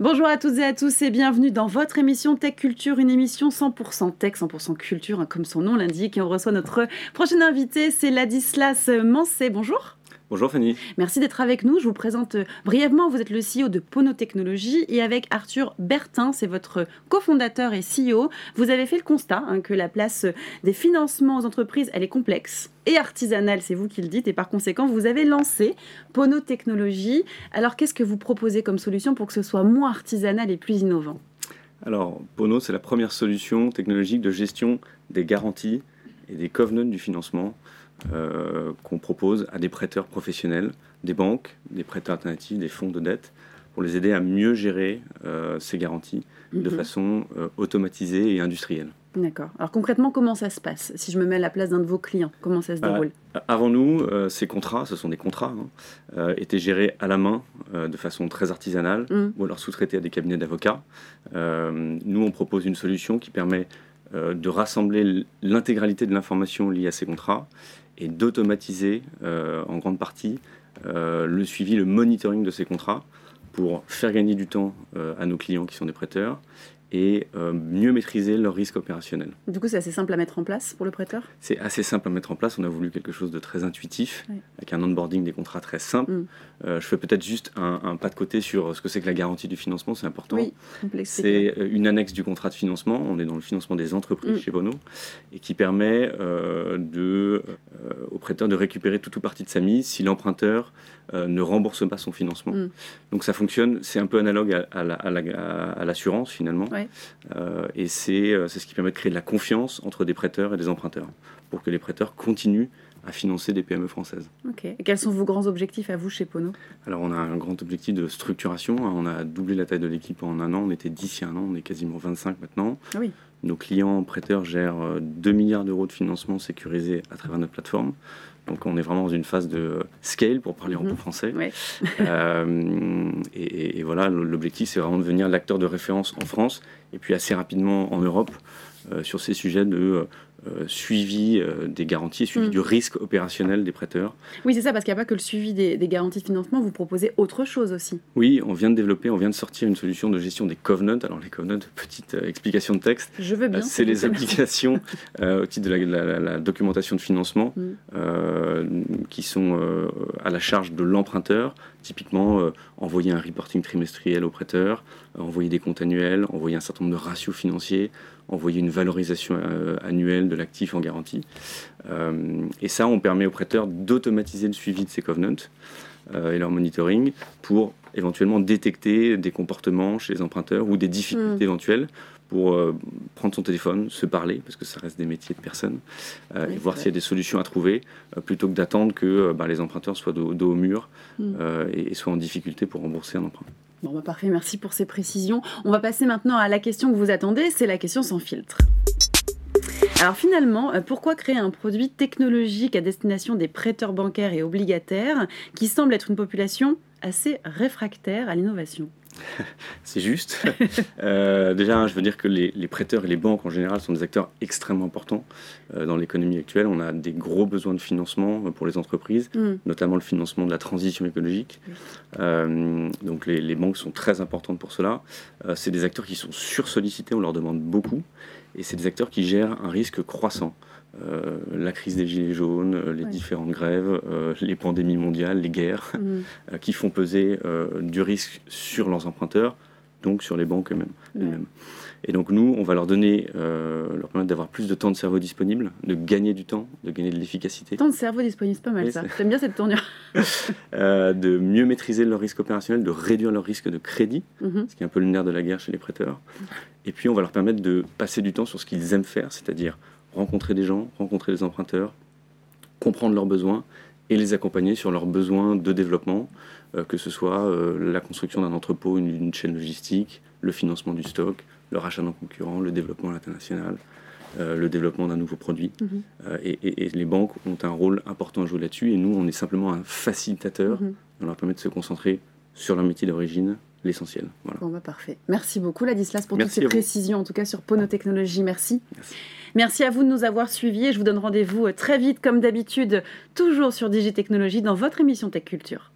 Bonjour à toutes et à tous et bienvenue dans votre émission Tech Culture, une émission 100% tech, 100% culture, hein, comme son nom l'indique. Et on reçoit notre prochaine invité, c'est Ladislas Mancé. Bonjour. Bonjour Fanny. Merci d'être avec nous. Je vous présente euh, brièvement. Vous êtes le CEO de Pono Technologies et avec Arthur Bertin, c'est votre cofondateur et CEO, vous avez fait le constat hein, que la place des financements aux entreprises, elle est complexe et artisanale, c'est vous qui le dites, et par conséquent, vous avez lancé Pono Technologies. Alors, qu'est-ce que vous proposez comme solution pour que ce soit moins artisanal et plus innovant? Alors, Pono, c'est la première solution technologique de gestion des garanties et des covenants du financement euh, qu'on propose à des prêteurs professionnels, des banques, des prêteurs alternatifs, des fonds de dette, pour les aider à mieux gérer euh, ces garanties de mhm. façon euh, automatisée et industrielle. D'accord. Alors concrètement, comment ça se passe? Si je me mets à la place d'un de vos clients, comment ça se bah, déroule? Avant nous, ces contrats, ce sont des contrats, hein, étaient gérés à la main de façon très artisanale mm. ou alors sous-traités à des cabinets d'avocats. nous, on propose une solution qui permet de rassembler l'intégralité de l'information liée à ces contrats et d'automatiser euh, en grande partie euh, le suivi, le monitoring de ces contrats pour faire gagner du temps euh, à nos clients qui sont des prêteurs et euh, mieux maîtriser leurs risques opérationnels. Du coup, c'est assez simple à mettre en place pour le prêteur? C'est assez simple à mettre en place. On a voulu quelque chose de très intuitif, avec un onboarding des contrats très simple. Mm. Euh, je fais peut-être juste un, pas de côté sur ce que c'est que la garantie du financement, c'est important. Oui, c'est euh, une annexe du contrat de financement. On est dans le financement des entreprises mm. chez Bono, et qui permet de, au prêteur de récupérer toute ou partie de sa mise si l'emprunteur ne rembourse pas son financement. Mm. Donc ça fonctionne, c'est un peu analogue à, à l'assurance finalement. Euh, et euh, c'est ce qui permet de créer de la confiance entre des prêteurs et des emprunteurs, pour que les prêteurs continuent à financer des PME françaises. Ok. Et quels sont vos grands objectifs à vous chez Pono? Alors on a un grand objectif de structuration. On a doublé la taille de l'équipe en un an. On était 10 il y a un an, on est quasiment 25 maintenant. Ah oui. Nos clients prêteurs gèrent 2 euh, milliards d'euros de financement sécurisé à travers notre plateforme. Donc on est vraiment dans une phase de scale, pour parler en bon mhm. français. Euh, et, voilà, l'objectif, c'est vraiment de devenir l'acteur de référence en France, et puis assez rapidement en Europe, euh, sur ces sujets de euh, suivi euh, des garanties, suivi mm. du risque opérationnel des prêteurs. Oui, c'est ça, parce qu'il n'y a pas que le suivi des, garanties de financement, vous proposez autre chose aussi. Oui, on vient de développer, on vient de sortir une solution de gestion des covenants. Alors les covenants, petite euh, explication de texte. Je veux bien. c'est les applications au titre de la, documentation de financement mm. qui sont à la charge de l'emprunteur. Typiquement, envoyer un reporting trimestriel au prêteur, envoyer des comptes annuels, envoyer un certain nombre de ratios financiers, envoyer une valorisation euh, annuelle de l'actif en garantie. Euh, et ça, on permet aux prêteurs d'automatiser le suivi de ces covenants euh, et leur monitoring pour éventuellement détecter des comportements chez les emprunteurs ou des difficultés mm. éventuelles pour prendre son téléphone, se parler, parce que ça reste des métiers de personnes, et voir s'il y a des solutions à trouver, plutôt que d'attendre que bah, les emprunteurs soient dos, au mur mm. et, et, soient en difficulté pour rembourser un emprunt. Bon, bah parfait, merci pour ces précisions. On va passer maintenant à la question que vous attendez, c'est la question sans filtre. Alors finalement, euh, pourquoi créer un produit technologique à destination des prêteurs bancaires et obligataires qui semble être une population assez réfractaire à l'innovation? c'est juste. Euh, déjà, je veux dire que les, prêteurs et les banques en général sont des acteurs extrêmement importants euh, dans l'économie actuelle. On a des gros besoins de financement euh, pour les entreprises, mm. notamment le financement de la transition écologique. donc les, les, banques sont très importantes pour cela. c'est des acteurs qui sont sursollicités, on leur demande beaucoup, et c'est des acteurs qui gèrent un risque croissant. Euh, la crise des gilets jaunes, euh, les différentes grèves, euh, les pandémies mondiales, les guerres, mm. qui font peser du risque sur leurs emprunteurs, donc sur les banques elles-mêmes. Et donc nous, on va leur donner, leur permettre d'avoir plus de temps de cerveau disponible, de gagner du temps, de gagner de l'efficacité. Temps de cerveau disponible, c'est pas mal ça. J'aime bien cette tournure. de mieux maîtriser leur risque opérationnel, de réduire leur risque de crédit, mm-hmm. ce qui est un peu le nerf de la guerre chez les prêteurs. Et puis on va leur permettre de passer du temps sur ce qu'ils aiment faire, c'est-à-dire rencontrer des gens, rencontrer des emprunteurs, comprendre leurs besoins et les accompagner sur leurs besoins de développement, euh, que ce soit euh, la construction d'un entrepôt, une, chaîne logistique, le financement du stock, le rachat d'un concurrent, le développement international, euh, le développement d'un nouveau produit. Mhm. Et, les banques ont un rôle important à jouer là-dessus, et nous, on est simplement un facilitateur, mhm. on leur permet de se concentrer sur leur métier d'origine, l'essentiel. Voilà. Bon, bah, parfait. Merci beaucoup, Ladislas, pour toutes ces précisions, en tout cas sur Pono Technologies. Merci. Merci. Merci à vous de nous avoir suivis et je vous donne rendez-vous euh, très vite, comme d'habitude, toujours sur Digitechnologie dans votre émission Tech Culture.